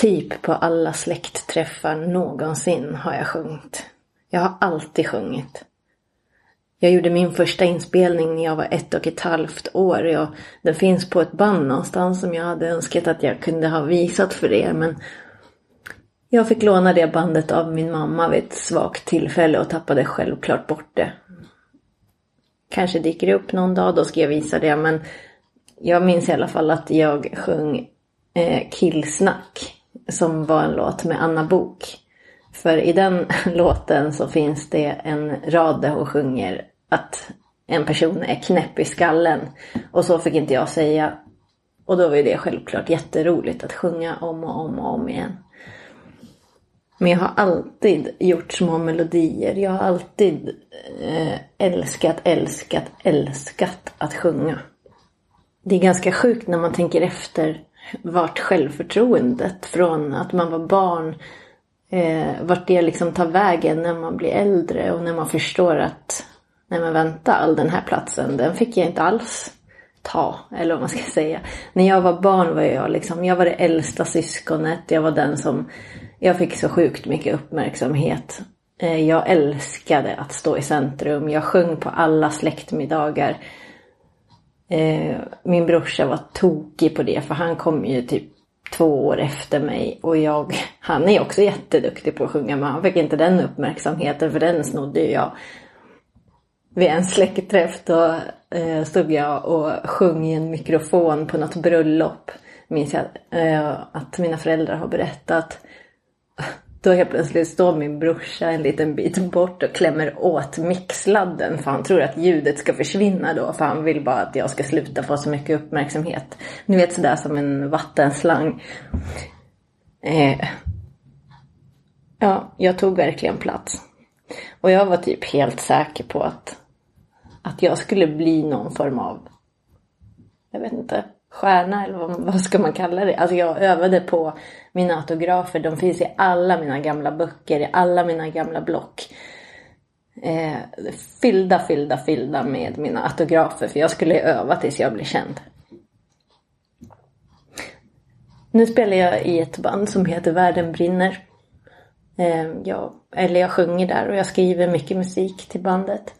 Typ på alla släktträffar någonsin har jag sjungit. Jag har alltid sjungit. Jag gjorde min första inspelning när jag var ett och ett halvt år. Jag, den finns på ett band någonstans som jag hade önskat att jag kunde ha visat för er. Men jag fick låna det bandet av min mamma vid ett svagt tillfälle och tappade självklart bort det. Kanske dyker det upp någon dag, då ska jag visa det. Men jag minns i alla fall att jag sjöng eh, Killsnack. Som var en låt med Anna Bok. För i den låten så finns det en rad där hon sjunger att en person är knäpp i skallen. Och så fick inte jag säga. Och då var ju det självklart jätteroligt att sjunga om och om och om igen. Men jag har alltid gjort små melodier. Jag har alltid eh, älskat, älskat, älskat att sjunga. Det är ganska sjukt när man tänker efter vart självförtroendet från att man var barn, eh, vart det liksom tar vägen när man blir äldre och när man förstår att nej men vänta, all den här platsen, den fick jag inte alls ta, eller vad man ska säga. När jag var barn var jag liksom, jag var det äldsta syskonet, jag var den som, jag fick så sjukt mycket uppmärksamhet. Eh, jag älskade att stå i centrum, jag sjöng på alla släktmiddagar. Eh, min brorsa var tokig på det för han kom ju typ två år efter mig och jag, han är också jätteduktig på att sjunga men han fick inte den uppmärksamheten för den snodde ju jag. Vid en släktträff då eh, stod jag och sjöng i en mikrofon på något bröllop. Minns jag eh, att mina föräldrar har berättat. Då helt plötsligt står min brorsa en liten bit bort och klämmer åt mixladden för han tror att ljudet ska försvinna då för han vill bara att jag ska sluta få så mycket uppmärksamhet. Ni vet sådär som en vattenslang. Eh, ja, jag tog verkligen plats. Och jag var typ helt säker på att, att jag skulle bli någon form av, jag vet inte, stjärna eller vad, vad ska man kalla det? Alltså jag övade på mina autografer. De finns i alla mina gamla böcker, i alla mina gamla block. Eh, fyllda, fyllda, fyllda med mina autografer. För jag skulle öva tills jag blev känd. Nu spelar jag i ett band som heter Världen brinner. Eh, jag, eller jag sjunger där och jag skriver mycket musik till bandet.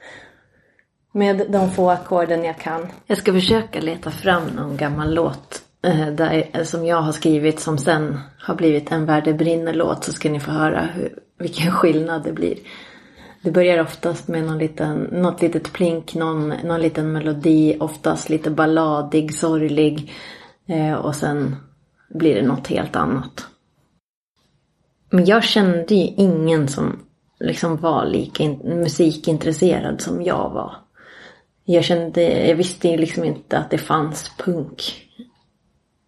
Med de få ackorden jag kan. Jag ska försöka leta fram någon gammal låt eh, där, eh, som jag har skrivit som sen har blivit en Värde brinner-låt så ska ni få höra hur, vilken skillnad det blir. Det börjar oftast med någon liten, något litet plink, någon, någon liten melodi, oftast lite balladig, sorglig eh, och sen blir det något helt annat. Men jag kände ju ingen som liksom var lika in, musikintresserad som jag var. Jag kände, jag visste liksom inte att det fanns punk.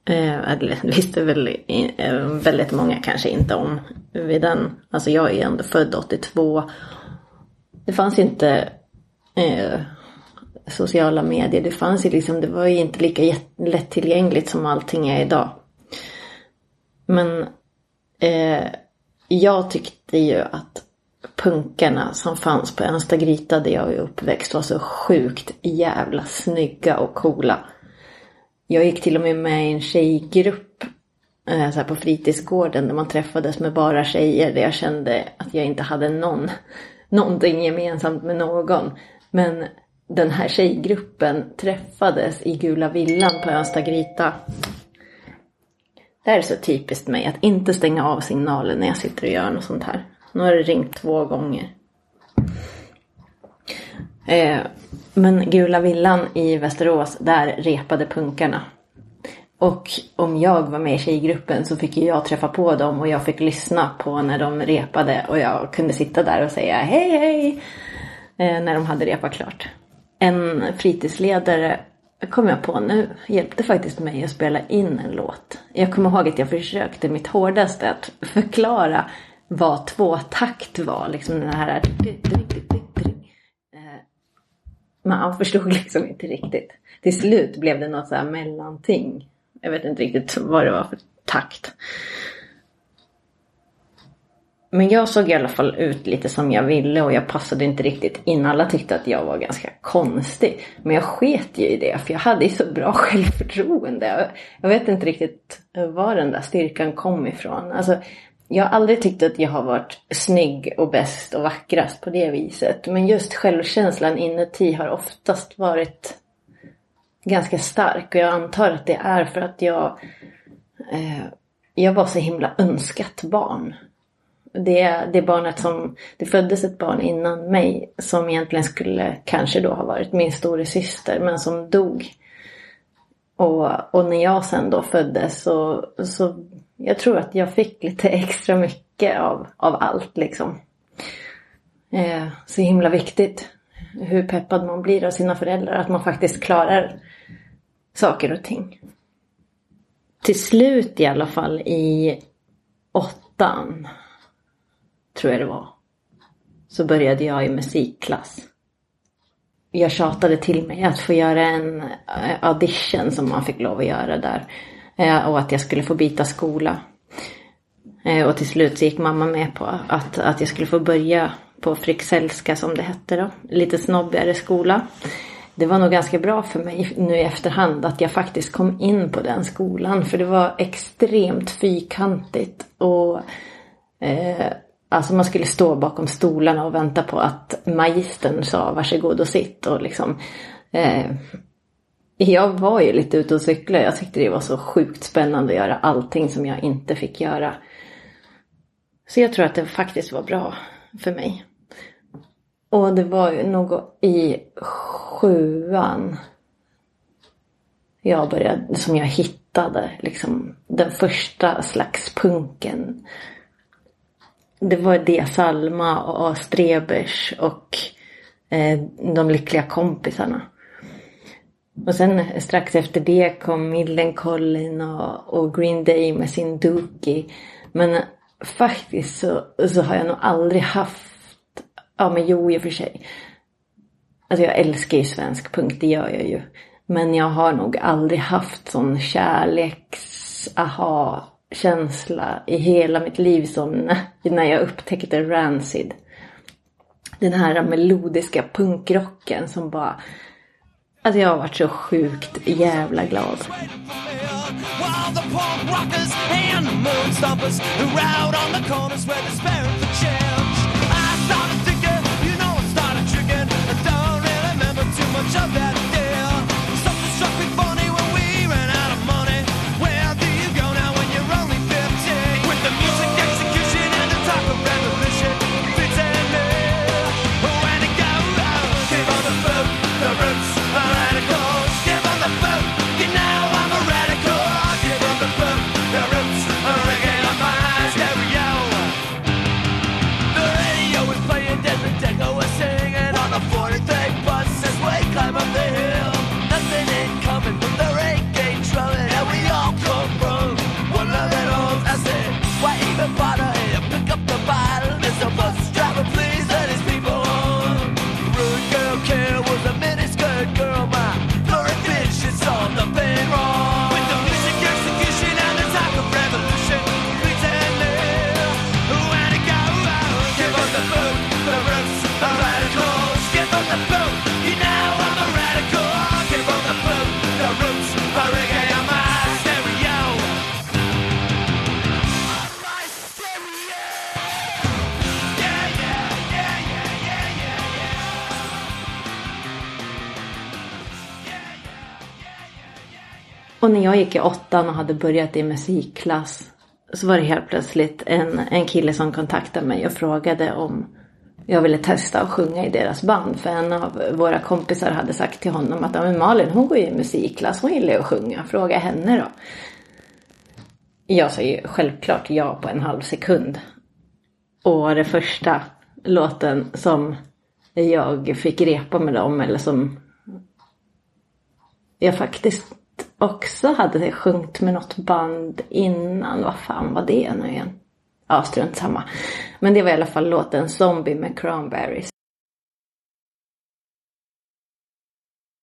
Eh, eller visste väl eh, väldigt många kanske inte om vid den. Alltså jag är ändå född 82. Det fanns inte eh, sociala medier. Det fanns ju liksom, det var ju inte lika lättillgängligt som allting är idag. Men eh, jag tyckte ju att punkarna som fanns på Enstagryta där jag är uppväxt var så sjukt jävla snygga och coola. Jag gick till och med med i en tjejgrupp eh, så här på fritidsgården där man träffades med bara tjejer där jag kände att jag inte hade någon, någonting gemensamt med någon. Men den här tjejgruppen träffades i Gula Villan på Önstagryta. Det här är så typiskt mig att inte stänga av signalen när jag sitter och gör något sånt här. Nu har det ringt två gånger. Eh, men Gula Villan i Västerås, där repade punkarna. Och om jag var med i tjejgruppen så fick ju jag träffa på dem och jag fick lyssna på när de repade och jag kunde sitta där och säga hej hej eh, när de hade repat klart. En fritidsledare kom jag på nu hjälpte faktiskt mig att spela in en låt. Jag kommer ihåg att jag försökte mitt hårdaste att förklara vad tvåtakt var. Liksom den här... Eh, men han förstod liksom inte riktigt. Till slut blev det något så här mellanting. Jag vet inte riktigt vad det var för takt. men jag såg i alla fall ut lite som jag ville och jag passade inte riktigt in. Alla tyckte att jag var ganska konstig. Men jag sket ju i det för jag hade ju så bra självförtroende. Jag vet inte riktigt var den där styrkan kom ifrån. Alltså, jag har aldrig tyckt att jag har varit snygg och bäst och vackrast på det viset. Men just självkänslan inuti har oftast varit ganska stark. Och jag antar att det är för att jag, eh, jag var så himla önskat barn. Det, det barnet som, det föddes ett barn innan mig som egentligen skulle kanske då ha varit min store syster men som dog. Och, och när jag sen då föddes så, så jag tror att jag fick lite extra mycket av, av allt liksom. Eh, så himla viktigt hur peppad man blir av sina föräldrar. Att man faktiskt klarar saker och ting. Till slut i alla fall i åttan, tror jag det var, så började jag i musikklass. Jag tjatade till mig att få göra en eh, audition som man fick lov att göra där. Eh, och att jag skulle få byta skola. Eh, och till slut så gick mamma med på att, att jag skulle få börja på Fryxellska som det hette då. Lite snobbigare skola. Det var nog ganska bra för mig nu i efterhand att jag faktiskt kom in på den skolan. För det var extremt fyrkantigt. Och eh, Alltså man skulle stå bakom stolarna och vänta på att magistern sa varsågod och sitt. Och liksom, eh, jag var ju lite ute och cyklade. Jag tyckte det var så sjukt spännande att göra allting som jag inte fick göra. Så jag tror att det faktiskt var bra för mig. Och det var ju nog i sjuan jag började, som jag hittade liksom den första slags punken. Det var det Salma och Strebers och eh, de lyckliga kompisarna. Och sen strax efter det kom Millencolin och, och Green Day med sin Dookie. Men faktiskt så, så har jag nog aldrig haft, ja men jo i och för sig. Alltså jag älskar ju svensk punk, det gör jag ju. Men jag har nog aldrig haft sån kärleks, aha, känsla i hela mitt liv som när jag upptäckte Rancid. Den här melodiska punkrocken som bara Alltså jag har varit så sjukt jävla glad. Och när jag gick i åttan och hade börjat i musikklass så var det helt plötsligt en, en kille som kontaktade mig och frågade om jag ville testa att sjunga i deras band. För en av våra kompisar hade sagt till honom att men Malin hon går ju i musikklass, hon gillar ju att sjunga, fråga henne då. Jag sa ju självklart ja på en halv sekund. Och det första låten som jag fick repa med dem eller som jag faktiskt också hade sjungit med något band innan. Vad fan var det nu igen? Ja, strunt samma. Men det var i alla fall låten Zombie med Cranberries.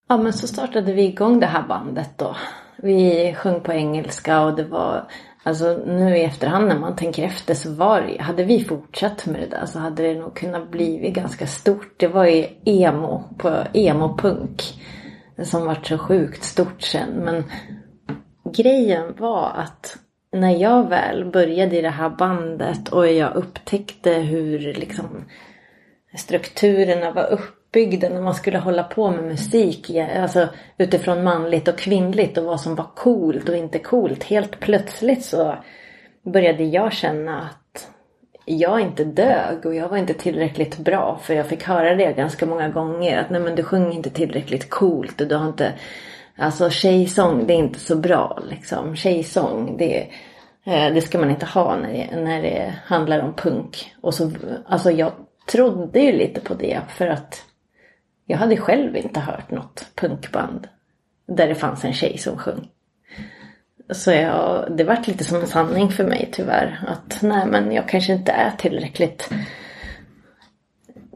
Ja, men så startade vi igång det här bandet då. Vi sjöng på engelska och det var Alltså nu i efterhand när man tänker efter så var det, hade vi fortsatt med det där så hade det nog kunnat bli ganska stort. Det var ju emo på emo-punk som vart så sjukt stort sen. Men grejen var att när jag väl började i det här bandet och jag upptäckte hur liksom strukturerna var uppbyggda när man skulle hålla på med musik. Alltså utifrån manligt och kvinnligt och vad som var coolt och inte coolt. Helt plötsligt så började jag känna att jag inte dög och jag var inte tillräckligt bra. För jag fick höra det ganska många gånger. Att nej men du sjunger inte tillräckligt coolt och du har inte Alltså tjejsång det är inte så bra liksom. Tjejsång det, eh, det ska man inte ha när det, när det handlar om punk. Och så, alltså jag trodde ju lite på det för att jag hade själv inte hört något punkband där det fanns en tjej som sjöng. Så jag, det vart lite som en sanning för mig tyvärr. Att nej men jag kanske inte är tillräckligt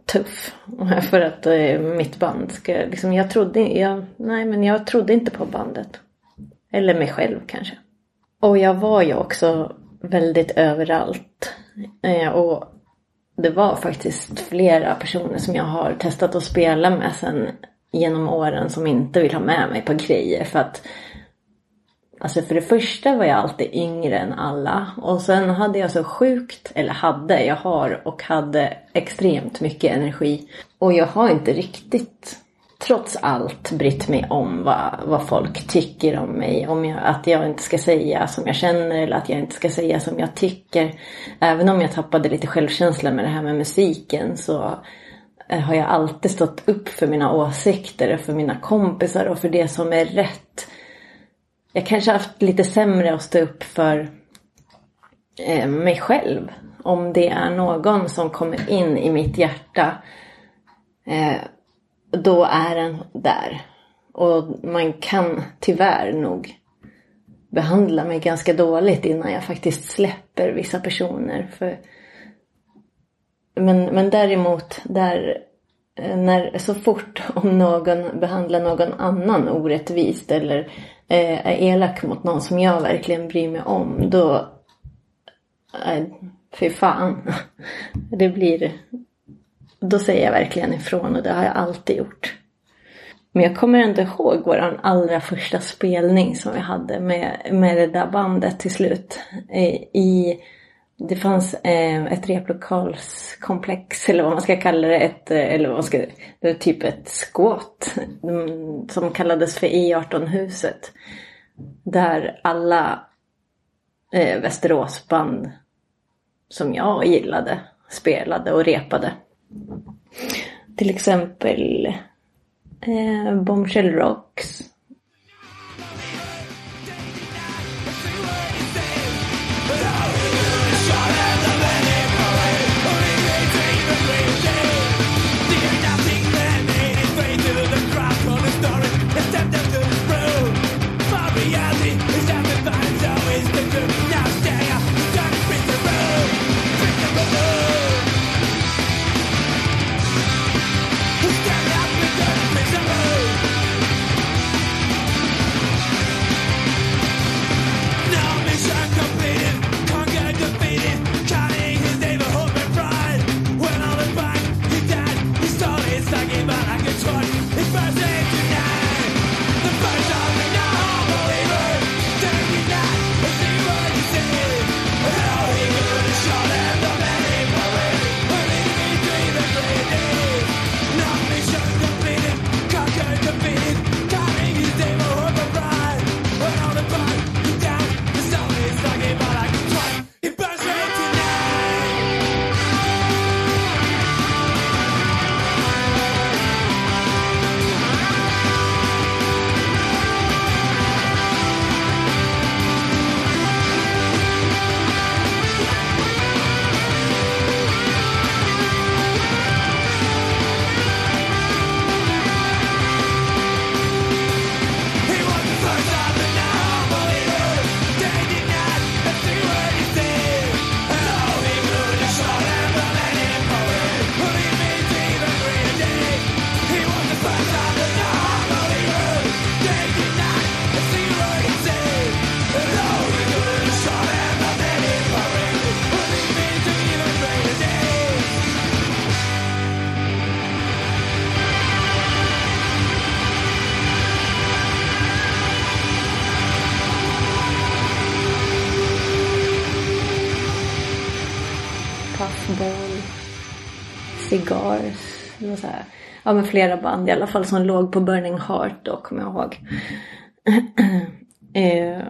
tuff för att eh, mitt band ska, liksom jag trodde, jag, nej men jag trodde inte på bandet. Eller mig själv kanske. Och jag var ju också väldigt överallt. Eh, och det var faktiskt flera personer som jag har testat att spela med sen genom åren som inte vill ha med mig på grejer för att Alltså för det första var jag alltid yngre än alla och sen hade jag så sjukt, eller hade, jag har och hade extremt mycket energi. Och jag har inte riktigt, trots allt, brytt mig om vad, vad folk tycker om mig. Om jag, att jag inte ska säga som jag känner eller att jag inte ska säga som jag tycker. Även om jag tappade lite självkänsla med det här med musiken så eh, har jag alltid stått upp för mina åsikter och för mina kompisar och för det som är rätt jag kanske haft lite sämre att stå upp för eh, mig själv. Om det är någon som kommer in i mitt hjärta. Eh, då är den där. Och man kan tyvärr nog behandla mig ganska dåligt innan jag faktiskt släpper vissa personer. För... Men, men däremot, där, eh, när, så fort om någon behandlar någon annan orättvist eller Eh, är elak mot någon som jag verkligen bryr mig om, då... Eh, fy fan. Det blir... Då säger jag verkligen ifrån och det har jag alltid gjort. Men jag kommer ändå ihåg vår allra första spelning som vi hade med, med det där bandet till slut. Eh, I det fanns eh, ett replokalskomplex eller vad man ska kalla det. Ett, eh, eller vad man ska, det var typ ett skåt mm, som kallades för E18-huset. Där alla eh, Västeråsband som jag gillade spelade och repade. Till exempel eh, Bombshell Rocks Cigars. Det var så här, ja men flera band i alla fall som låg på Burning Heart då kommer jag ihåg. eh,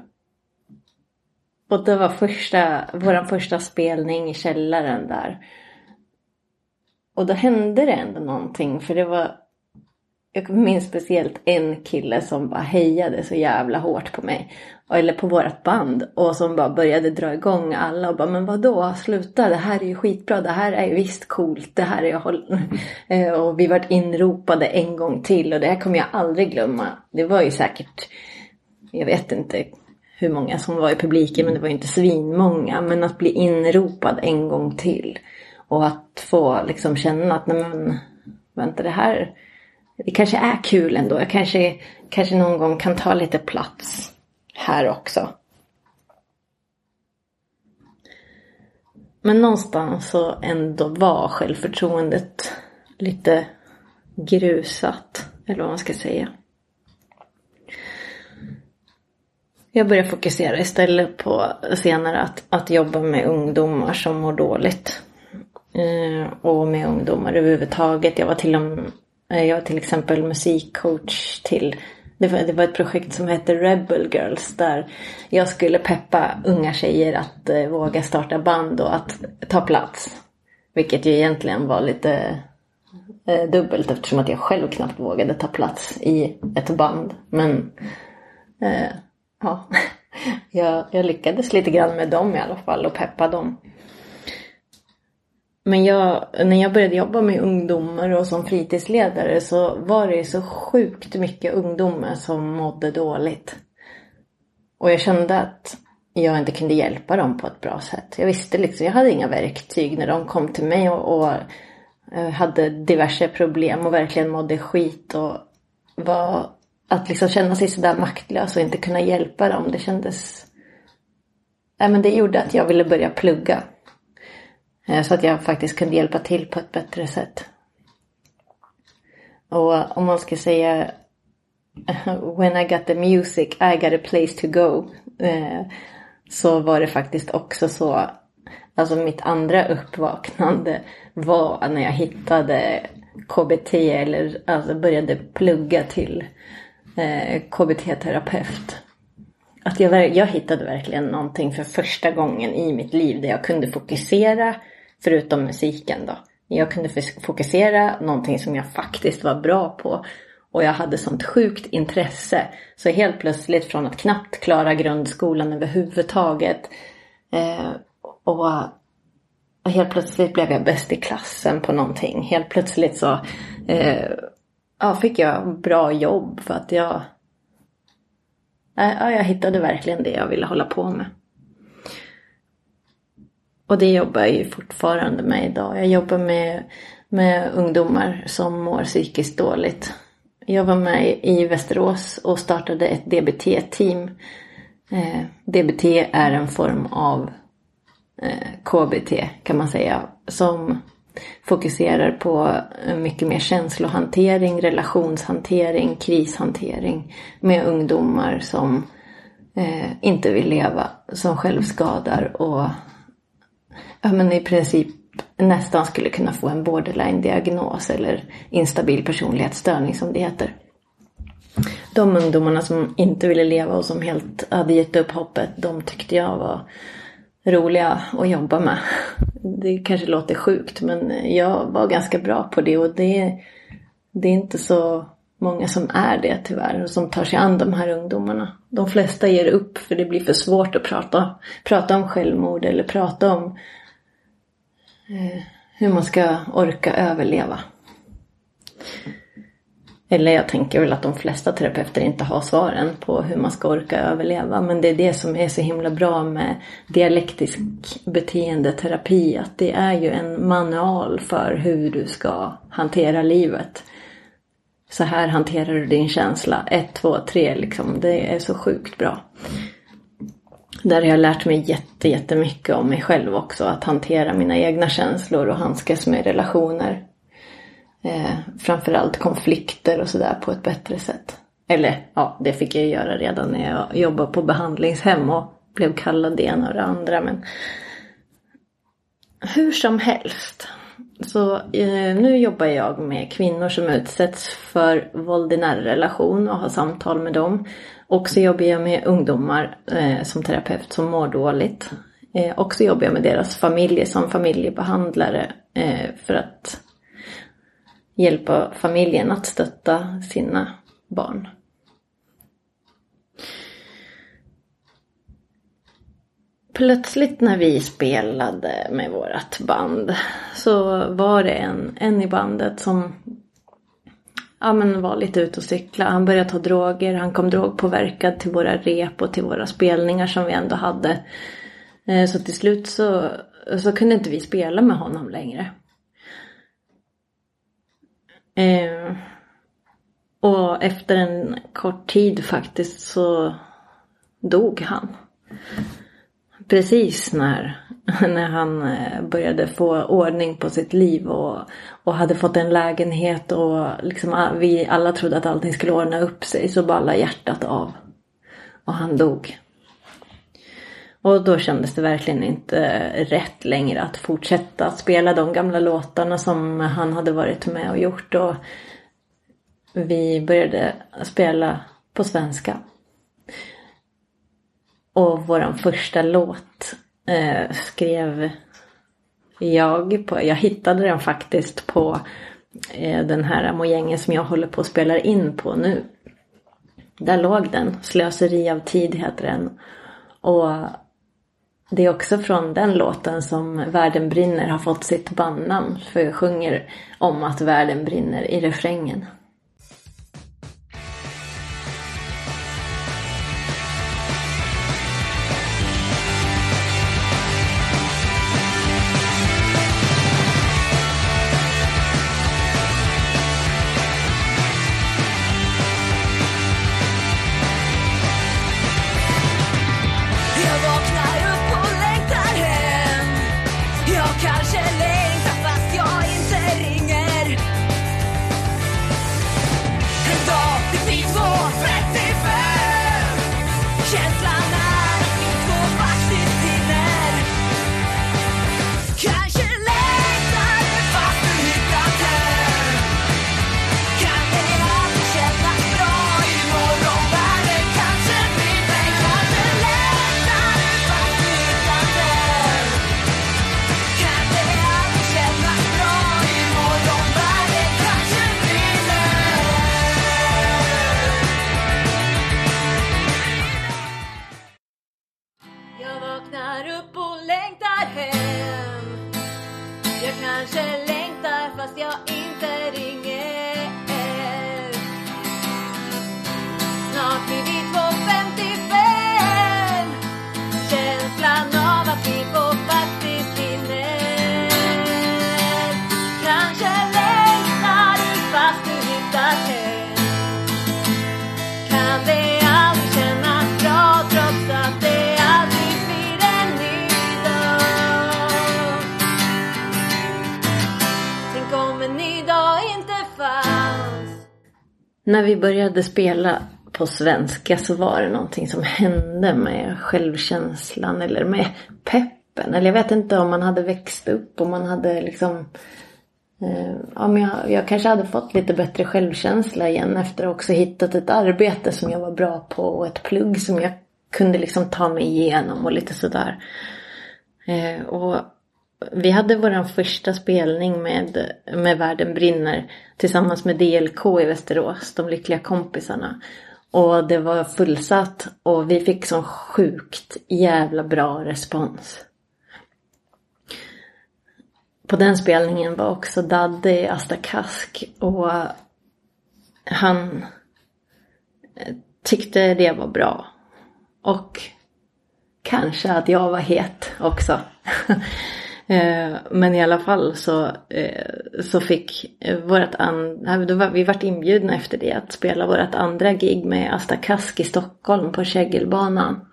och det var första, vår första spelning i källaren där. Och då hände det ändå någonting för det var jag minns speciellt en kille som bara hejade så jävla hårt på mig. Eller på vårt band. Och som bara började dra igång alla och bara men vadå sluta det här är ju skitbra. Det här är ju visst coolt. Det här är jag håll... Eh, och vi vart inropade en gång till och det här kommer jag aldrig glömma. Det var ju säkert, jag vet inte hur många som var i publiken men det var ju inte svinmånga. Men att bli inropad en gång till. Och att få liksom känna att nej men vänta det här det kanske är kul ändå. Jag kanske, kanske någon gång kan ta lite plats här också. Men någonstans så ändå var självförtroendet lite grusat. Eller vad man ska säga. Jag började fokusera istället på senare att, att jobba med ungdomar som mår dåligt. Eh, och med ungdomar överhuvudtaget. Jag var till och med Eh, jag var till exempel musikcoach till det var, det var ett projekt som hette Rebel Girls där jag skulle peppa unga tjejer att eh, våga starta band och att ta plats. Vilket ju egentligen var lite eh, dubbelt eftersom att jag själv knappt vågade ta plats i ett band. Men eh, ja, jag, jag lyckades lite grann med dem i alla fall och peppa dem. Men jag, när jag började jobba med ungdomar och som fritidsledare så var det så sjukt mycket ungdomar som mådde dåligt. Och jag kände att jag inte kunde hjälpa dem på ett bra sätt. Jag visste liksom, jag hade inga verktyg när de kom till mig och, och eh, hade diverse problem och verkligen mådde skit och var att liksom känna sig sådär maktlös och inte kunna hjälpa dem. Det kändes... Nej, men det gjorde att jag ville börja plugga. Eh, så att jag faktiskt kunde hjälpa till på ett bättre sätt. Och om man ska säga When I got the music I got a place to go. Eh, så var det faktiskt också så. Alltså mitt andra uppvaknande var när jag hittade KBT eller alltså började plugga till eh, KBT-terapeut. Att jag, jag hittade verkligen någonting för första gången i mitt liv där jag kunde fokusera Förutom musiken då. Jag kunde fokusera någonting som jag faktiskt var bra på. Och jag hade sånt sjukt intresse. Så helt plötsligt från att knappt klara grundskolan överhuvudtaget. Eh, och, och helt plötsligt blev jag bäst i klassen på någonting. Helt plötsligt så eh, ja, fick jag bra jobb för att jag, ja, jag hittade verkligen det jag ville hålla på med. Och det jobbar jag ju fortfarande med idag. Jag jobbar med, med ungdomar som mår psykiskt dåligt. Jag var med i Västerås och startade ett DBT-team. Eh, DBT är en form av eh, KBT kan man säga. Som fokuserar på eh, mycket mer känslohantering, relationshantering, krishantering med ungdomar som eh, inte vill leva, som självskadar och ja, men i princip nästan skulle kunna få en borderline-diagnos eller instabil personlighetsstörning som det heter. De ungdomarna som inte ville leva och som helt hade gett upp hoppet, de tyckte jag var roliga att jobba med. Det kanske låter sjukt men jag var ganska bra på det och det, det är inte så många som är det tyvärr och som tar sig an de här ungdomarna. De flesta ger upp för det blir för svårt att prata, prata om självmord eller prata om Eh, hur man ska orka överleva. Eller jag tänker väl att de flesta terapeuter inte har svaren på hur man ska orka överleva. Men det är det som är så himla bra med dialektisk beteendeterapi. Att det är ju en manual för hur du ska hantera livet. Så här hanterar du din känsla. Ett, två, tre liksom. Det är så sjukt bra. Där har jag lärt mig jätte, jättemycket om mig själv också. Att hantera mina egna känslor och handskas med relationer. Eh, framförallt konflikter och sådär på ett bättre sätt. Eller ja, det fick jag göra redan när jag jobbade på behandlingshem och blev kallad det ena och det andra. Men hur som helst. Så eh, nu jobbar jag med kvinnor som utsätts för våld i nära relation och har samtal med dem. Och så jobbar jag med ungdomar eh, som terapeut som mår dåligt. Eh, och så jobbar jag med deras familjer som familjebehandlare eh, för att hjälpa familjen att stötta sina barn. Plötsligt när vi spelade med vårt band så var det en, en i bandet som ja, men var lite ute och cykla. Han började ta droger, han kom drogpåverkad till våra rep och till våra spelningar som vi ändå hade. Eh, så till slut så, så kunde inte vi spela med honom längre. Eh, och efter en kort tid faktiskt så dog han. Precis när, när han eh, började få ordning på sitt liv och, och hade fått en lägenhet och liksom ah, vi alla trodde att allting skulle ordna upp sig så ballade hjärtat av. Och han dog. Och då kändes det verkligen inte rätt längre att fortsätta spela de gamla låtarna som han hade varit med och gjort. Och vi började spela på svenska. Och våran första låt eh, skrev jag på, jag hittade den faktiskt på eh, den här mojängen som jag håller på att spela in på nu. Där låg den, Slöseri av tid heter den. Och det är också från den låten som Världen brinner har fått sitt bandnamn. För jag sjunger om att världen brinner i refrängen. Vi började spela på svenska så var det någonting som hände med självkänslan eller med peppen. Eller jag vet inte om man hade växt upp och man hade liksom eh, Ja, men jag, jag kanske hade fått lite bättre självkänsla igen efter att också hittat ett arbete som jag var bra på och ett plugg som jag kunde liksom ta mig igenom och lite sådär. Eh, och vi hade vår första spelning med, med Världen brinner tillsammans med DLK i Västerås, de lyckliga kompisarna. Och det var fullsatt och vi fick sån sjukt jävla bra respons. På den spelningen var också Daddy Asta Kask och han eh, tyckte det var bra. Och kanske att jag var het också. Eh, men i alla fall så, eh, så fick vårt an- vi vart inbjudna efter det att spela vårt andra gig med Asta Kask i Stockholm på Kägelbanan.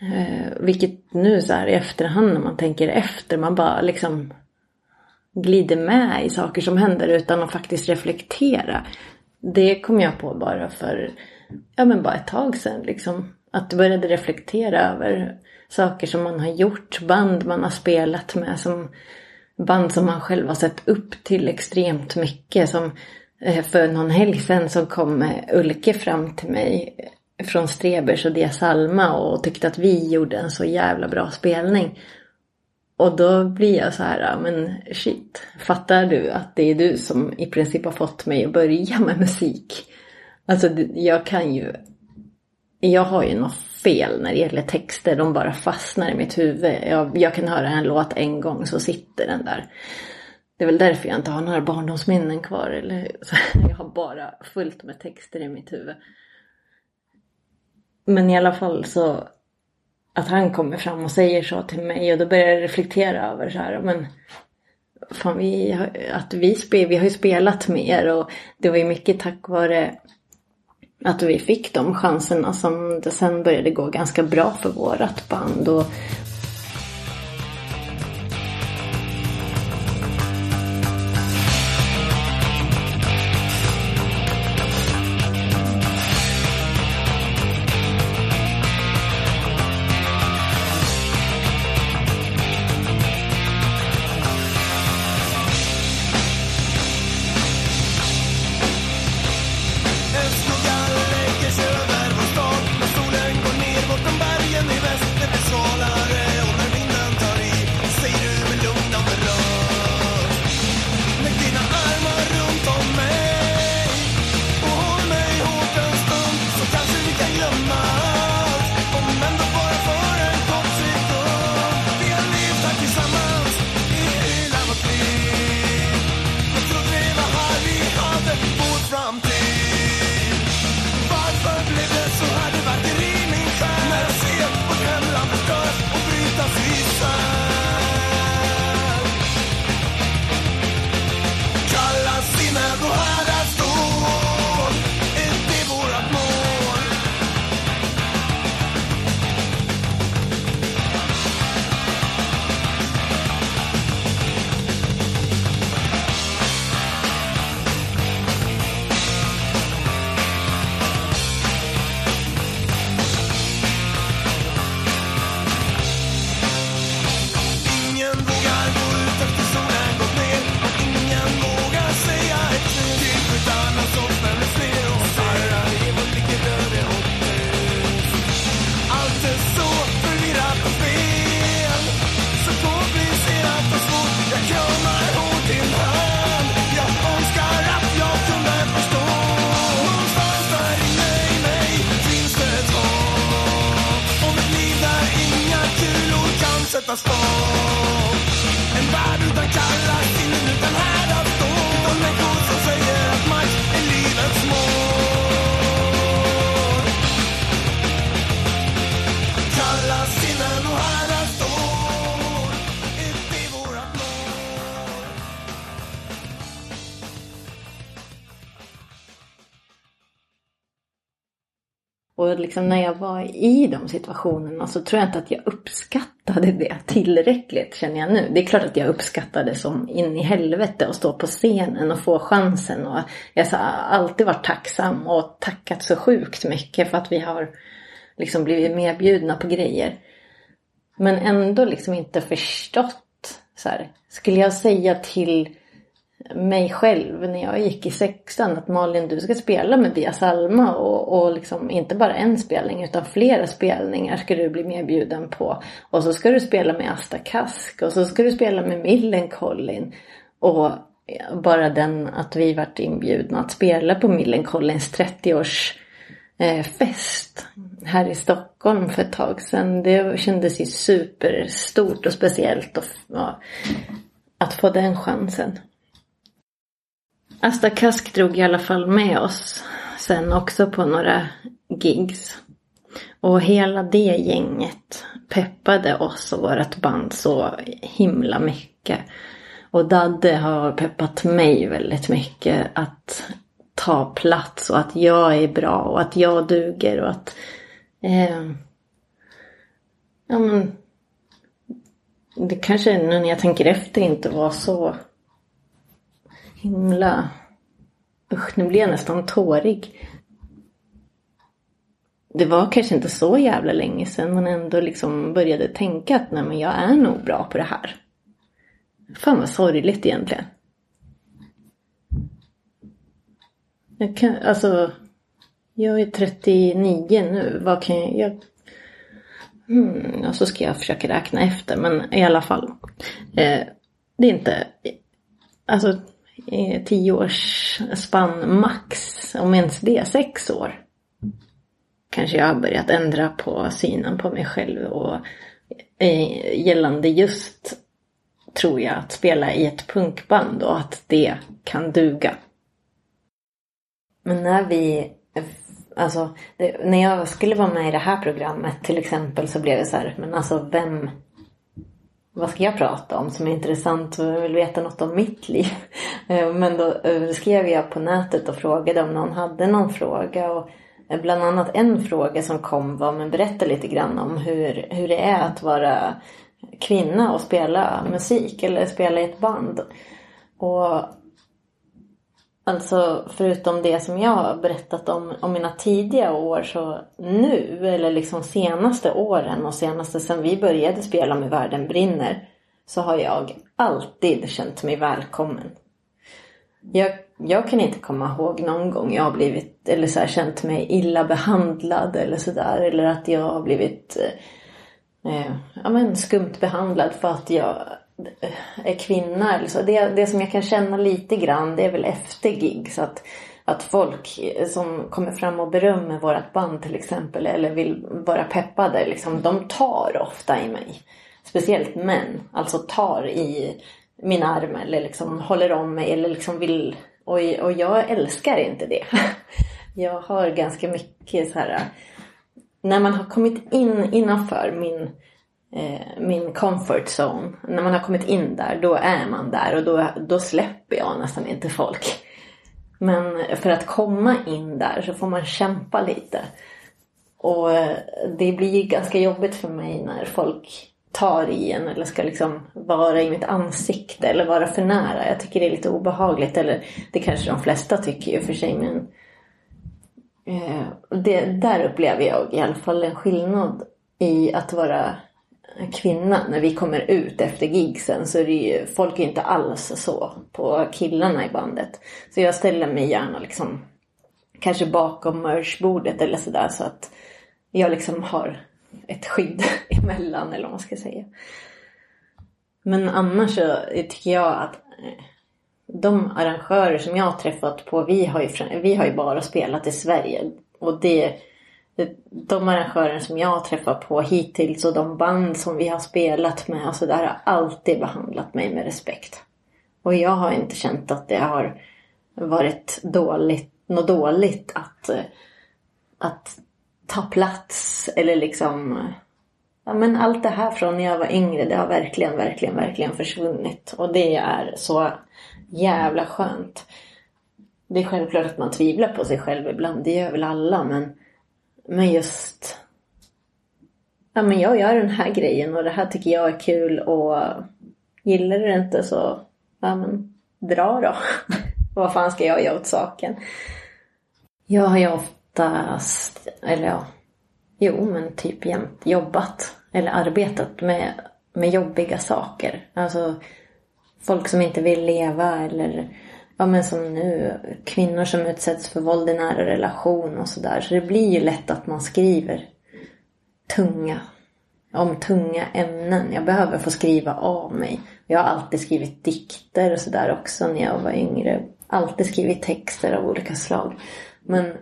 Eh, vilket nu så här i efterhand när man tänker efter, man bara liksom glider med i saker som händer utan att faktiskt reflektera. Det kom jag på bara för, ja men bara ett tag sedan liksom. Att du började reflektera över saker som man har gjort, band man har spelat med, som band som man själv har sett upp till extremt mycket. Som eh, för någon helg sedan så kom eh, Ulke fram till mig från Strebers och Dia Salma och tyckte att vi gjorde en så jävla bra spelning. Och då blir jag så här, men shit, fattar du att det är du som i princip har fått mig att börja med musik? Alltså jag kan ju, jag har ju något fel när det gäller texter, de bara fastnar i mitt huvud. Jag, jag kan höra en låt en gång så sitter den där. Det är väl därför jag inte har några barndomsminnen kvar. Eller, så jag har bara fullt med texter i mitt huvud. Men i alla fall så att han kommer fram och säger så till mig och då börjar jag reflektera över så här, men fan vi har, att vi, spel, vi har ju spelat mer och det var ju mycket tack vare att vi fick de chanserna som det sen började gå ganska bra för vårat band. Och, liksom när jag var i de situationerna så tror jag inte att jag uppskattade det tillräckligt känner jag nu. Det är klart att jag uppskattade som in i helvete att stå på scenen och få chansen. Och jag har alltid varit tacksam och tackat så sjukt mycket för att vi har liksom blivit medbjudna på grejer. Men ändå liksom inte förstått. Så här, skulle jag säga till mig själv när jag gick i sexan att Malin du ska spela med Dia Salma och, och liksom inte bara en spelning utan flera spelningar ska du bli medbjuden på. Och så ska du spela med Asta Kask och så ska du spela med Millencolin. Och bara den att vi vart inbjudna att spela på Millencolins 30-års eh, fest här i Stockholm för ett tag sedan. Det kändes ju superstort och speciellt och, ja, att få den chansen. Asta Kask drog i alla fall med oss sen också på några gigs. Och hela det gänget peppade oss och vårt band så himla mycket. Och Dadde har peppat mig väldigt mycket att ta plats och att jag är bra och att jag duger och att eh, ja men det kanske nu när jag tänker efter inte var så himla... Usch, nu blir jag nästan tårig. det var kanske inte så jävla länge sedan man ändå liksom började tänka att nej men jag är nog bra på det här. Fan vad sorgligt egentligen. Jag kan, alltså, jag är 39 nu. Vad kan jag... jag hmm, och så ska jag försöka räkna efter. Men i alla fall. Eh, det är inte... Alltså, Eh, tio års spann max. Om ens det, sex år. Kanske jag har börjat ändra på synen på mig själv. Och eh, gällande just, tror jag, att spela i ett punkband och att det kan duga. Men när vi, alltså det, när jag skulle vara med i det här programmet till exempel så blev det så här, men alltså vem, vad ska jag prata om som är intressant och vill veta något om mitt liv? Eh, men då eh, skrev jag på nätet och frågade om någon hade någon fråga. Och eh, bland annat en fråga som kom var, men berätta lite grann om hur, hur det är att vara kvinna och spela musik eller spela i ett band. Och Alltså förutom det som jag har berättat om, om mina tidiga år så nu eller liksom senaste åren och senaste sen vi började spela med Världen brinner så har jag alltid känt mig välkommen. Jag, jag kan inte komma ihåg någon gång jag har blivit eller så här, känt mig illa behandlad eller sådär eller att jag har blivit eh, ja, men skumt behandlad för att jag är kvinna eller så. Det, det som jag kan känna lite grann det är väl efter gig. Så att, att folk som kommer fram och berömmer vårt band till exempel eller vill vara peppade. Liksom, de tar ofta i mig. Speciellt män. Alltså tar i min arm eller liksom håller om mig eller liksom vill. Och, och jag älskar inte det. Jag har ganska mycket så här. När man har kommit in innanför min eh, Eh, min comfort zone. När man har kommit in där, då är man där och då, då släpper jag nästan inte folk. Men för att komma in där så får man kämpa lite. Och eh, det blir ganska jobbigt för mig när folk tar i en eller ska liksom vara i mitt ansikte eller vara för nära. Jag tycker det är lite obehagligt. Eller det kanske de flesta tycker ju för sig men eh, det, där upplever jag i alla fall en skillnad i att vara kvinna när vi kommer ut efter gigsen så är det ju, folk är inte alls så på killarna i bandet. Så jag ställer mig gärna liksom kanske bakom merchbordet eller sådär så att jag liksom har ett skydd emellan eller vad man ska säga. Men annars så tycker jag att eh, de arrangörer som jag har träffat på, vi har ju, vi har ju bara spelat i Sverige. Och det de arrangörer som jag har träffat på hittills och de band som vi har spelat med alltså och sådär har alltid behandlat mig med respekt. Och jag har inte känt att det har varit dåligt, något dåligt att, att ta plats eller liksom Ja men allt det här från när jag var yngre det har verkligen, verkligen, verkligen försvunnit. Och det är så jävla skönt. Det är självklart att man tvivlar på sig själv ibland, det gör väl alla men men just... Ja men jag gör den här grejen och det här tycker jag är kul och gillar du det inte så, ja men dra då. Vad fan ska jag göra åt saken? Jag har ju oftast, eller ja, jo men typ jämt jobbat eller arbetat med, med jobbiga saker. Alltså folk som inte vill leva eller ja men som nu, kvinnor som utsätts för våld i nära relation och sådär. Så det blir ju lätt att man skriver tunga, om tunga ämnen. Jag behöver få skriva av mig. Jag har alltid skrivit dikter och sådär också när jag var yngre. Alltid skrivit texter av olika slag. Men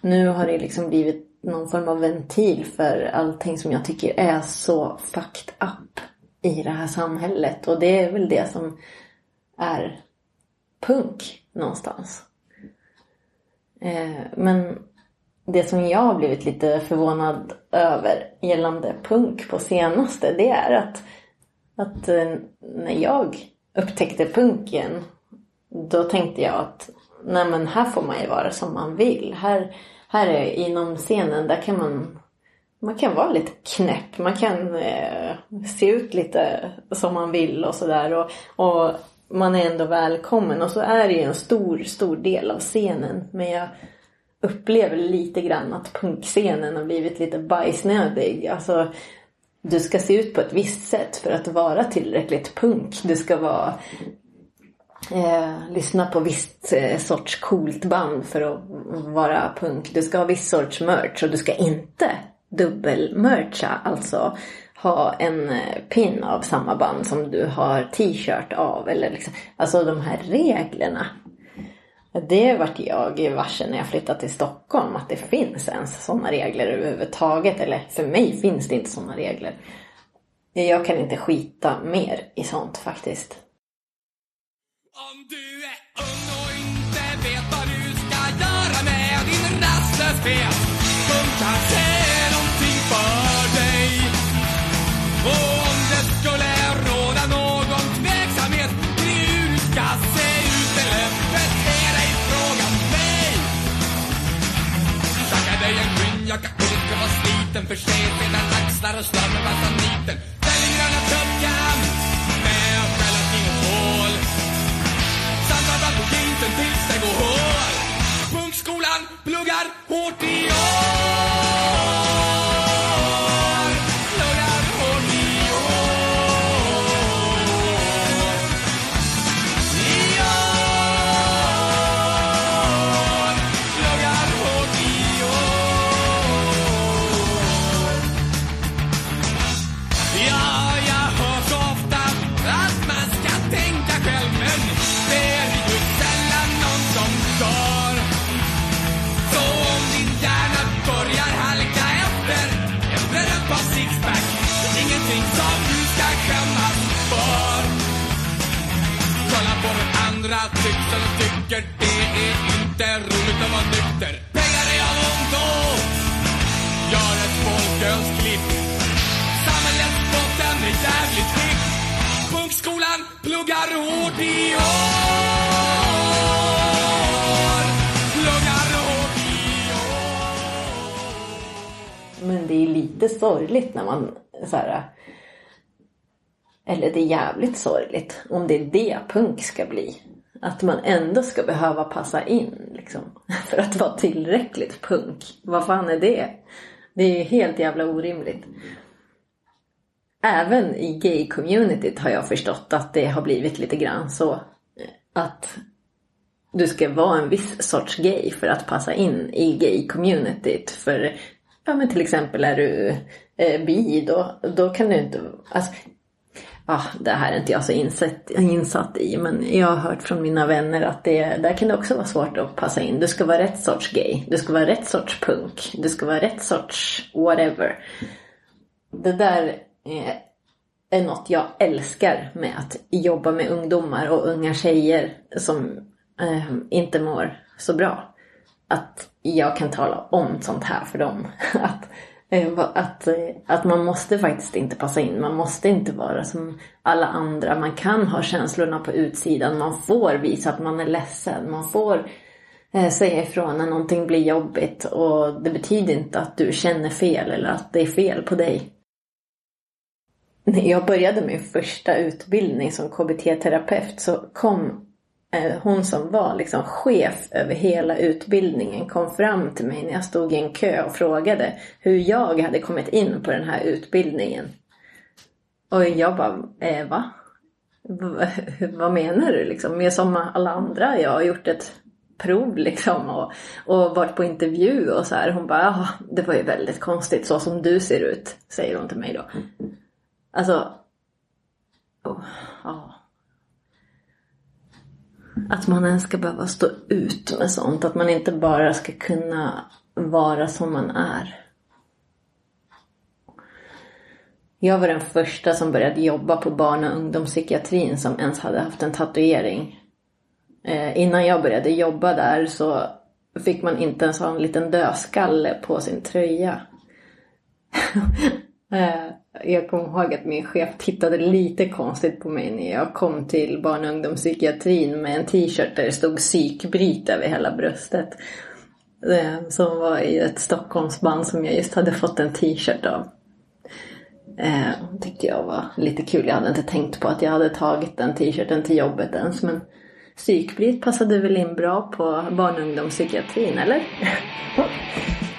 nu har det liksom blivit någon form av ventil för allting som jag tycker är så fucked up i det här samhället. Och det är väl det som är punk någonstans. Eh, men det som jag har blivit lite förvånad över gällande punk på senaste det är att, att eh, när jag upptäckte punken då tänkte jag att nej men här får man ju vara som man vill. Här, här är inom scenen där kan man man kan vara lite knäpp, man kan eh, se ut lite som man vill och sådär. Och, och man är ändå välkommen och så är det ju en stor, stor del av scenen. Men jag upplever lite grann att punkscenen har blivit lite bajsnödig. Alltså, du ska se ut på ett visst sätt för att vara tillräckligt punk. Du ska vara eh, lyssna på visst eh, sorts coolt band för att vara punk. Du ska ha viss sorts merch och du ska inte dubbelmercha. Alltså ha en eh, pin av samma band som du har t-shirt av. Eller liksom, alltså de här reglerna. Det vart jag varse när jag flyttade till Stockholm. Att det finns ens sådana regler överhuvudtaget. Eller för mig finns det inte sådana regler. Jag kan inte skita mer i sånt faktiskt. Om du är ung och inte vet vad du ska göra med din rastlöshet ska förser sliten axlar och slår med basaniten Ställ den gröna tuppkam med gelatin och kål på vintern tills det går hål. Punkskolan pluggar hårt i år. Lite sorgligt när man så här eller det är jävligt sorgligt om det är det punk ska bli. Att man ändå ska behöva passa in liksom. För att vara tillräckligt punk. Vad fan är det? Det är helt jävla orimligt. Även i gay-communityt har jag förstått att det har blivit lite grann så. Eh, att du ska vara en viss sorts gay för att passa in i gay-communityt. För ja, men till exempel är du eh, bi då, då kan du inte... Alltså, ah, det här är inte jag så insatt, insatt i men jag har hört från mina vänner att det, där kan det också vara svårt att passa in. Du ska vara rätt sorts gay, du ska vara rätt sorts punk, du ska vara rätt sorts whatever. Det där är, är något jag älskar med att jobba med ungdomar och unga tjejer som eh, inte mår så bra. Att jag kan tala om sånt här för dem. att eh, att, eh, att man måste faktiskt inte passa in. Man måste inte vara som alla andra. Man kan ha känslorna på utsidan. Man får visa att man är ledsen. Man får eh, säga ifrån när någonting blir jobbigt. Och det betyder inte att du känner fel eller att det är fel på dig. När jag började min första utbildning som KBT-terapeut så kom hon som var liksom chef över hela utbildningen kom fram till mig när jag stod i en kö och frågade hur jag hade kommit in på den här utbildningen. Och jag bara, eh, va? Vad menar du liksom? Jag som alla andra, jag har gjort ett prov liksom och, och varit på intervju och så här. Hon bara, det var ju väldigt konstigt så som du ser ut, säger hon till mig då. Alltså, oh, oh. Att man ens ska behöva stå ut med sånt. Att man inte bara ska kunna vara som man är. Jag var den första som började jobba på barn och ungdomspsykiatrin som ens hade haft en tatuering. Eh, innan jag började jobba där så fick man inte ens ha en liten dödskalle på sin tröja. Eh, jag kommer ihåg att min chef tittade lite konstigt på mig när jag kom till barn och ungdomspsykiatrin med en t-shirt där det stod psykbryt över hela bröstet. Eh, som var i ett Stockholmsband som jag just hade fått en t-shirt av. Eh, tyckte jag var lite kul. Jag hade inte tänkt på att jag hade tagit den t-shirten till jobbet ens. Men psykbryt passade väl in bra på barn och ungdomspsykiatrin, eller?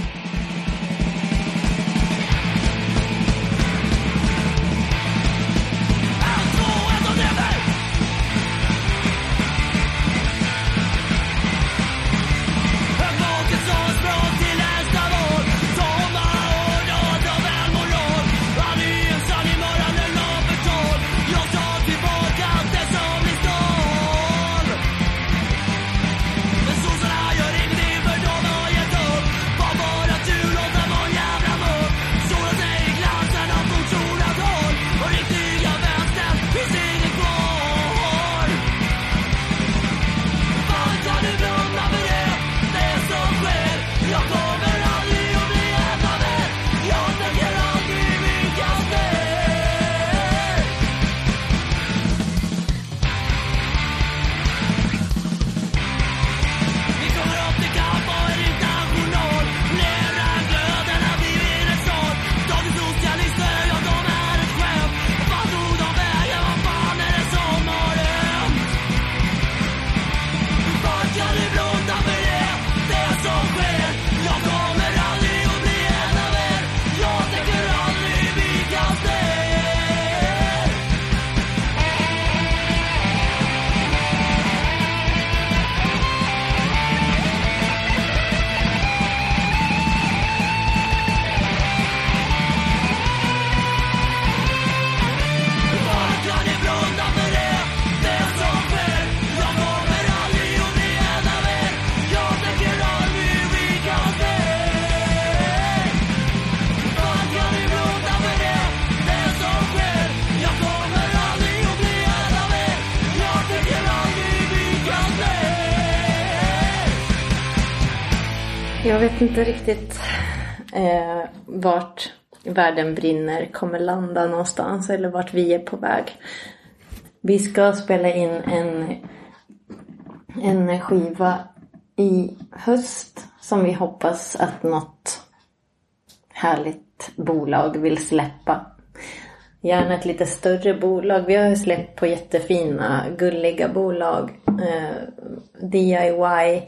inte riktigt eh, vart världen brinner kommer landa någonstans eller vart vi är på väg. Vi ska spela in en, en skiva i höst som vi hoppas att något härligt bolag vill släppa. Gärna ett lite större bolag. Vi har ju släppt på jättefina, gulliga bolag. Eh, DIY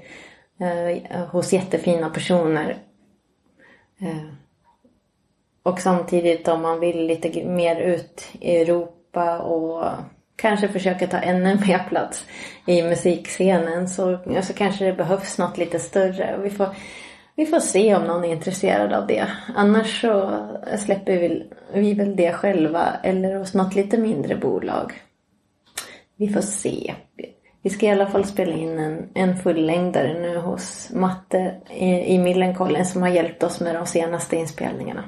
eh, hos jättefina personer. Eh, och samtidigt om man vill lite mer ut i Europa och kanske försöka ta ännu mer plats i musikscenen så, så kanske det behövs något lite större. Vi får, vi får se om någon är intresserad av det. Annars så släpper vi, vi väl det själva eller hos något lite mindre bolag. Vi får se. Vi ska i alla fall spela in en, en fullängdare nu hos Matte i, i Millencolin som har hjälpt oss med de senaste inspelningarna.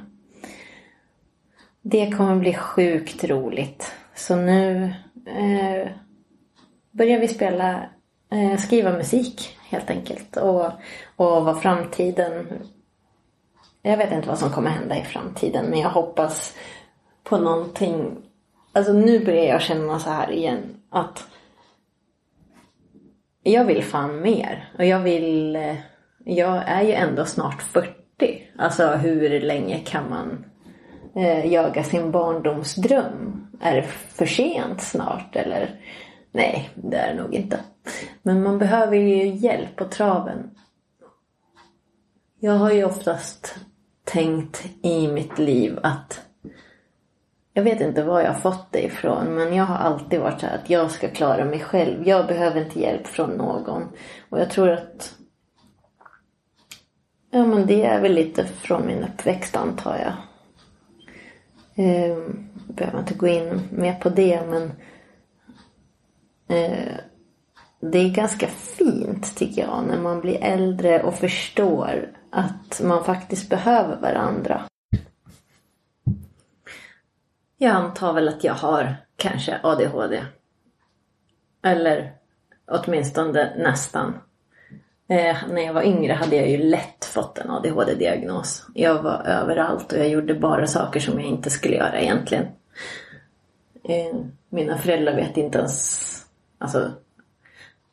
Det kommer bli sjukt roligt. Så nu eh, börjar vi spela, eh, skriva musik helt enkelt. Och, och vad framtiden... Jag vet inte vad som kommer hända i framtiden men jag hoppas på någonting. Alltså nu börjar jag känna så här igen att jag vill fan mer. Och jag vill... Eh, jag är ju ändå snart 40. Alltså hur länge kan man eh, jaga sin barndomsdröm? Är det för sent snart eller? Nej, det är det nog inte. Men man behöver ju hjälp på traven. Jag har ju oftast tänkt i mitt liv att jag vet inte var jag har fått det ifrån men jag har alltid varit så här att jag ska klara mig själv. Jag behöver inte hjälp från någon. Och jag tror att Ja men det är väl lite från min uppväxt antar jag. Eh, behöver inte gå in mer på det men eh, det är ganska fint tycker jag när man blir äldre och förstår att man faktiskt behöver varandra. Jag antar väl att jag har kanske ADHD. Eller åtminstone nästan. Eh, när jag var yngre hade jag ju lätt fått en ADHD-diagnos. Jag var överallt och jag gjorde bara saker som jag inte skulle göra egentligen. Eh, mina föräldrar vet inte ens... Alltså,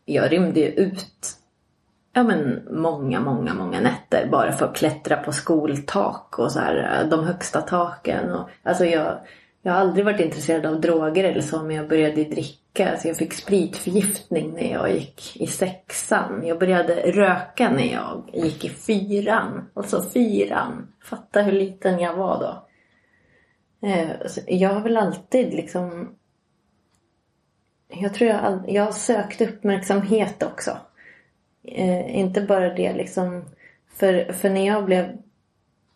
jag rymde ju ut ja, men många, många, många nätter bara för att klättra på skoltak och så här, de högsta taken. Och, alltså jag, jag har aldrig varit intresserad av droger eller så men jag började dricka. Så jag fick spritförgiftning när jag gick i sexan. Jag började röka när jag gick i fyran. Alltså fyran. Fatta hur liten jag var då. Eh, jag har väl alltid liksom... Jag tror jag, jag har sökt uppmärksamhet också. Eh, inte bara det liksom... För, för när jag blev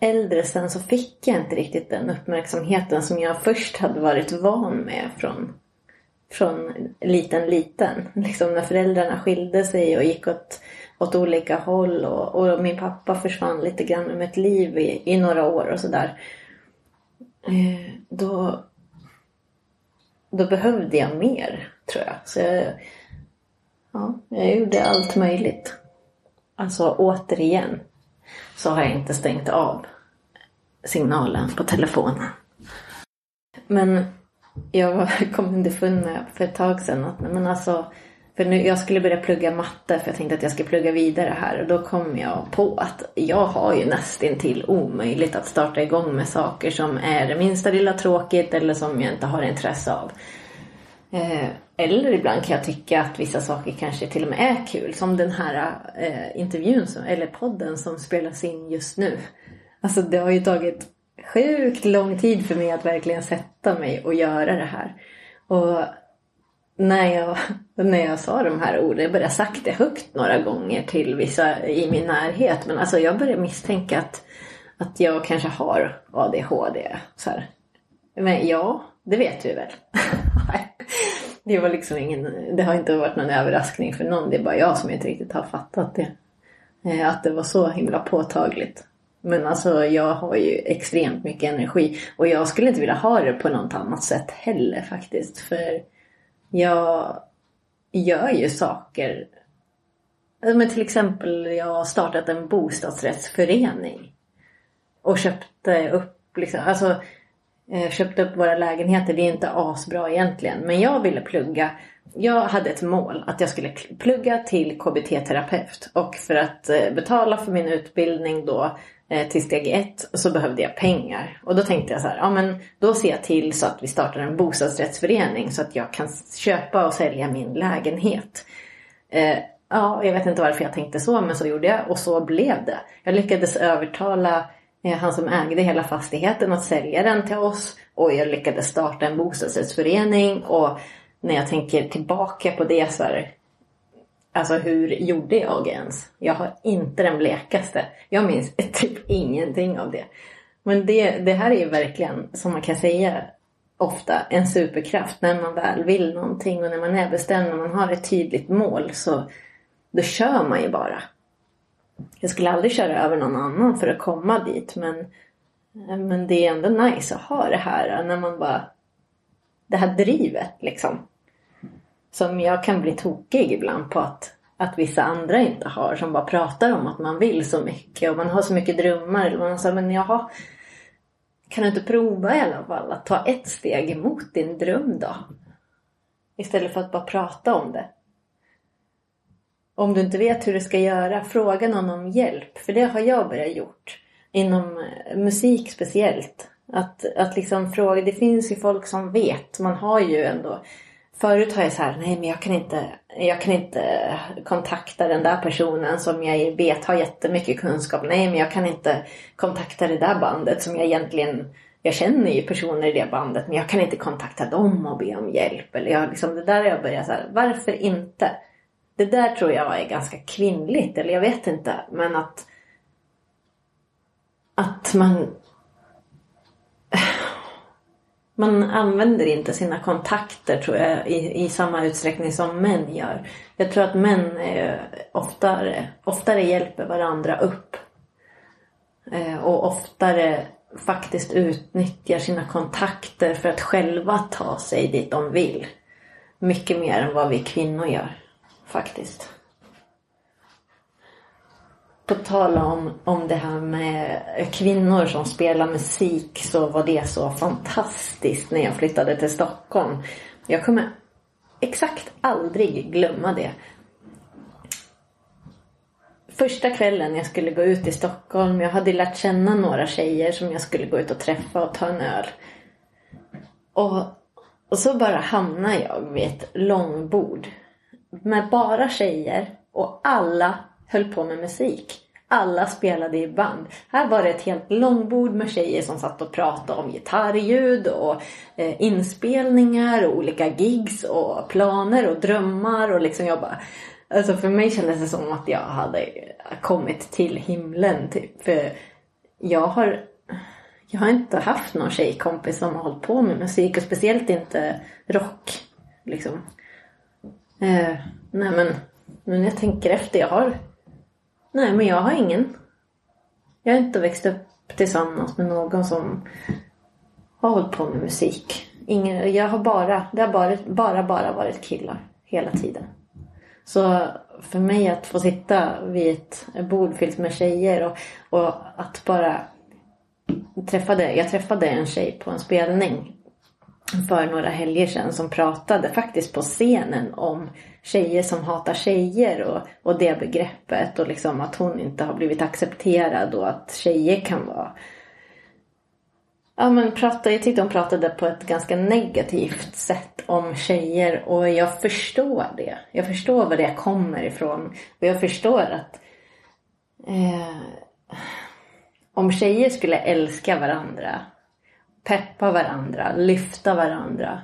äldre sen så fick jag inte riktigt den uppmärksamheten som jag först hade varit van med från, från liten liten. Liksom när föräldrarna skilde sig och gick åt, åt olika håll och, och min pappa försvann lite grann ur mitt liv i, i några år och sådär. Eh, då, då behövde jag mer tror jag. Så jag, ja, jag gjorde allt möjligt. Alltså återigen så har jag inte stängt av signalen på telefonen. Men jag kom underfund med för ett tag sedan att men alltså, för nu, jag skulle börja plugga matte för jag tänkte att jag skulle plugga vidare här och då kom jag på att jag har ju nästintill omöjligt att starta igång med saker som är det minsta lilla tråkigt eller som jag inte har intresse av. Eh, eller ibland kan jag tycka att vissa saker kanske till och med är kul. Som den här eh, intervjun, som, eller podden som spelas in just nu. Alltså det har ju tagit sjukt lång tid för mig att verkligen sätta mig och göra det här. Och när jag, när jag sa de här orden, jag började sagt det högt några gånger till vissa i min närhet. Men alltså jag började misstänka att, att jag kanske har ADHD. Så här. Men ja, det vet vi väl. det var liksom ingen, det har inte varit någon överraskning för någon. Det är bara jag som inte riktigt har fattat det. Eh, att det var så himla påtagligt. Men alltså jag har ju extremt mycket energi. Och jag skulle inte vilja ha det på något annat sätt heller faktiskt. För jag gör ju saker. Men till exempel jag har startat en bostadsrättsförening. Och köpte upp liksom, alltså Eh, köpte upp våra lägenheter. Det är inte asbra egentligen. Men jag ville plugga. Jag hade ett mål att jag skulle plugga till KBT-terapeut. Och för att eh, betala för min utbildning då eh, till steg ett så behövde jag pengar. Och då tänkte jag så här, ja men då ser jag till så att vi startar en bostadsrättsförening så att jag kan köpa och sälja min lägenhet. Ja, jag vet inte varför jag tänkte så men så gjorde jag och så blev det. Jag lyckades övertala Eh, han som ägde hela fastigheten att sälja den till oss och jag lyckades starta en bostadsrättsförening och när jag tänker tillbaka på det så är Alltså hur gjorde jag ens? Jag har inte den blekaste. Jag minns typ ingenting av det. Men det, det här är ju verkligen, som man kan säga ofta, en superkraft. När man väl vill någonting och när man är bestämd, när man har ett tydligt mål så då kör man ju bara. Jag skulle aldrig köra över någon annan för att komma dit men, men det är ändå nice att ha det här när man bara... Det här drivet liksom. Som jag kan bli tokig ibland på att, att vissa andra inte har. Som bara pratar om att man vill så mycket och man har så mycket drömmar. Eller man säger men jaha, kan du inte prova i alla fall att ta ett steg emot din dröm då? Istället för att bara prata om det. Om du inte vet hur du ska göra, fråga någon om hjälp. För det har jag börjat gjort. Inom eh, musik speciellt. Att, att liksom fråga, det finns ju folk som vet. Man har ju ändå Förut har jag så här, nej men jag kan inte, jag kan inte kontakta den där personen som jag vet har jättemycket kunskap. Nej men jag kan inte kontakta det där bandet som jag egentligen, jag känner ju personer i det bandet men jag kan inte kontakta dem och be om hjälp. Eller jag, liksom, det där har jag börjat så här, varför inte? Det där tror jag är ganska kvinnligt, eller jag vet inte. Men att, att man... Man använder inte sina kontakter tror jag i, i samma utsträckning som män gör. Jag tror att män är oftare, oftare hjälper varandra upp. Eh, och oftare faktiskt utnyttjar sina kontakter för att själva ta sig dit de vill. Mycket mer än vad vi kvinnor gör faktiskt. På tal om, om det här med kvinnor som spelar musik så var det så fantastiskt när jag flyttade till Stockholm. Jag kommer exakt aldrig glömma det. Första kvällen jag skulle gå ut i Stockholm, jag hade lärt känna några tjejer som jag skulle gå ut och träffa och ta en öl. Och, och så bara hamnade jag vid ett långbord med bara tjejer och alla höll på med musik. Alla spelade i band. Här var det ett helt långbord med tjejer som satt och pratade om gitarrljud och eh, inspelningar och olika gigs och planer och drömmar och liksom jag bara... Alltså för mig kändes det som att jag hade kommit till himlen typ. För jag har, jag har inte haft någon tjejkompis som har hållit på med musik och speciellt inte rock. Liksom. Eh, nej men, nu när jag tänker efter, jag har Nej, men jag har ingen. Jag har inte växt upp tillsammans med någon som har hållit på med musik. Ingen, jag har bara, det har bara, bara, bara varit killar hela tiden. Så för mig att få sitta vid ett bord fyllt med tjejer och, och att bara träffade, jag träffade en tjej på en spelning för några helger sedan som pratade faktiskt på scenen om tjejer som hatar tjejer och, och det begreppet och liksom att hon inte har blivit accepterad och att tjejer kan vara Ja men prata, jag tyckte hon pratade på ett ganska negativt sätt om tjejer och jag förstår det. Jag förstår var det kommer ifrån. Och jag förstår att eh, om tjejer skulle älska varandra peppa varandra, lyfta varandra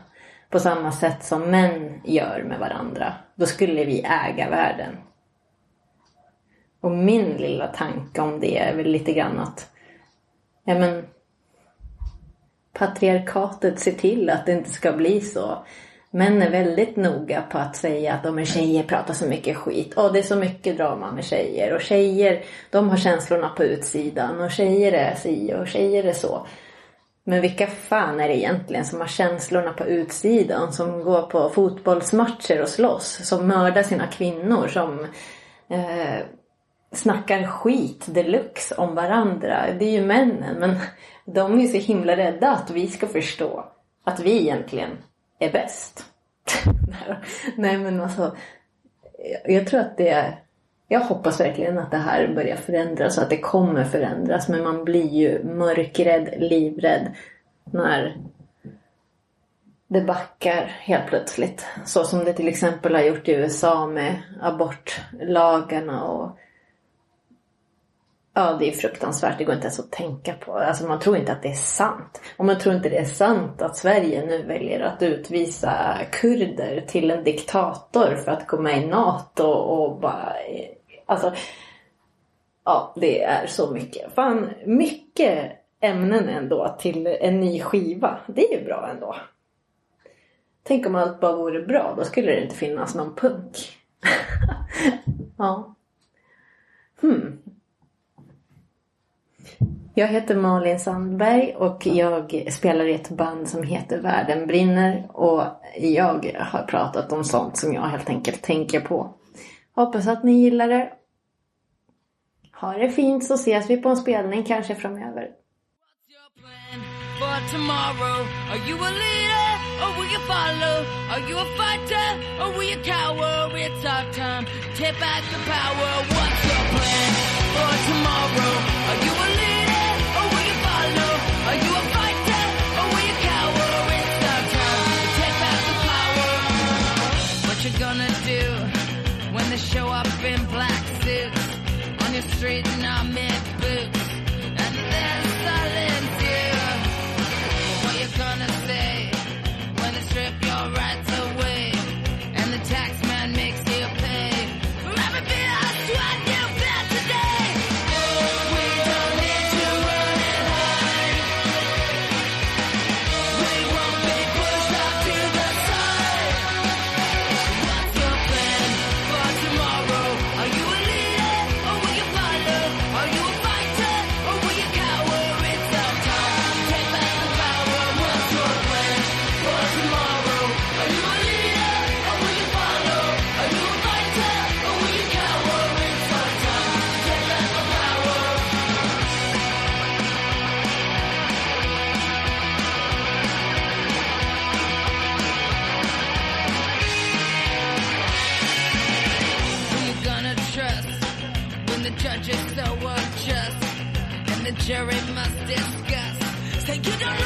på samma sätt som män gör med varandra. Då skulle vi äga världen. Och min lilla tanke om det är väl lite grann att ja men patriarkatet ser till att det inte ska bli så. Män är väldigt noga på att säga att om tjejer pratar så mycket skit. Och det är så mycket drama med tjejer. Och tjejer, de har känslorna på utsidan. Och tjejer är si och tjejer är så. Men vilka fan är det egentligen som har känslorna på utsidan? Som går på fotbollsmatcher och slåss? Som mördar sina kvinnor? Som eh, snackar skit deluxe om varandra? Det är ju männen. Men de är så himla rädda att vi ska förstå att vi egentligen är bäst. Nej men alltså. Jag tror att det är jag hoppas verkligen att det här börjar förändras och att det kommer förändras. Men man blir ju mörkrädd, livrädd när det backar helt plötsligt. Så som det till exempel har gjort i USA med abortlagarna och Ja, det är fruktansvärt. Det går inte ens att tänka på. Alltså man tror inte att det är sant. Och man tror inte det är sant att Sverige nu väljer att utvisa kurder till en diktator för att gå med i NATO och bara... Alltså... Ja, det är så mycket. Fan, mycket ämnen ändå till en ny skiva. Det är ju bra ändå. Tänk om allt bara vore bra. Då skulle det inte finnas någon punk. ja. Hmm. Jag heter Malin Sandberg och jag spelar i ett band som heter Världen brinner och jag har pratat om sånt som jag helt enkelt tänker på. Hoppas att ni gillar det. Ha det fint så ses vi på en spelning kanske framöver. for tomorrow? Are you a leader or will you follow? Are you a fighter or will you cower? It's our time. Take back the power. What's your plan for tomorrow? Are you a leader street don't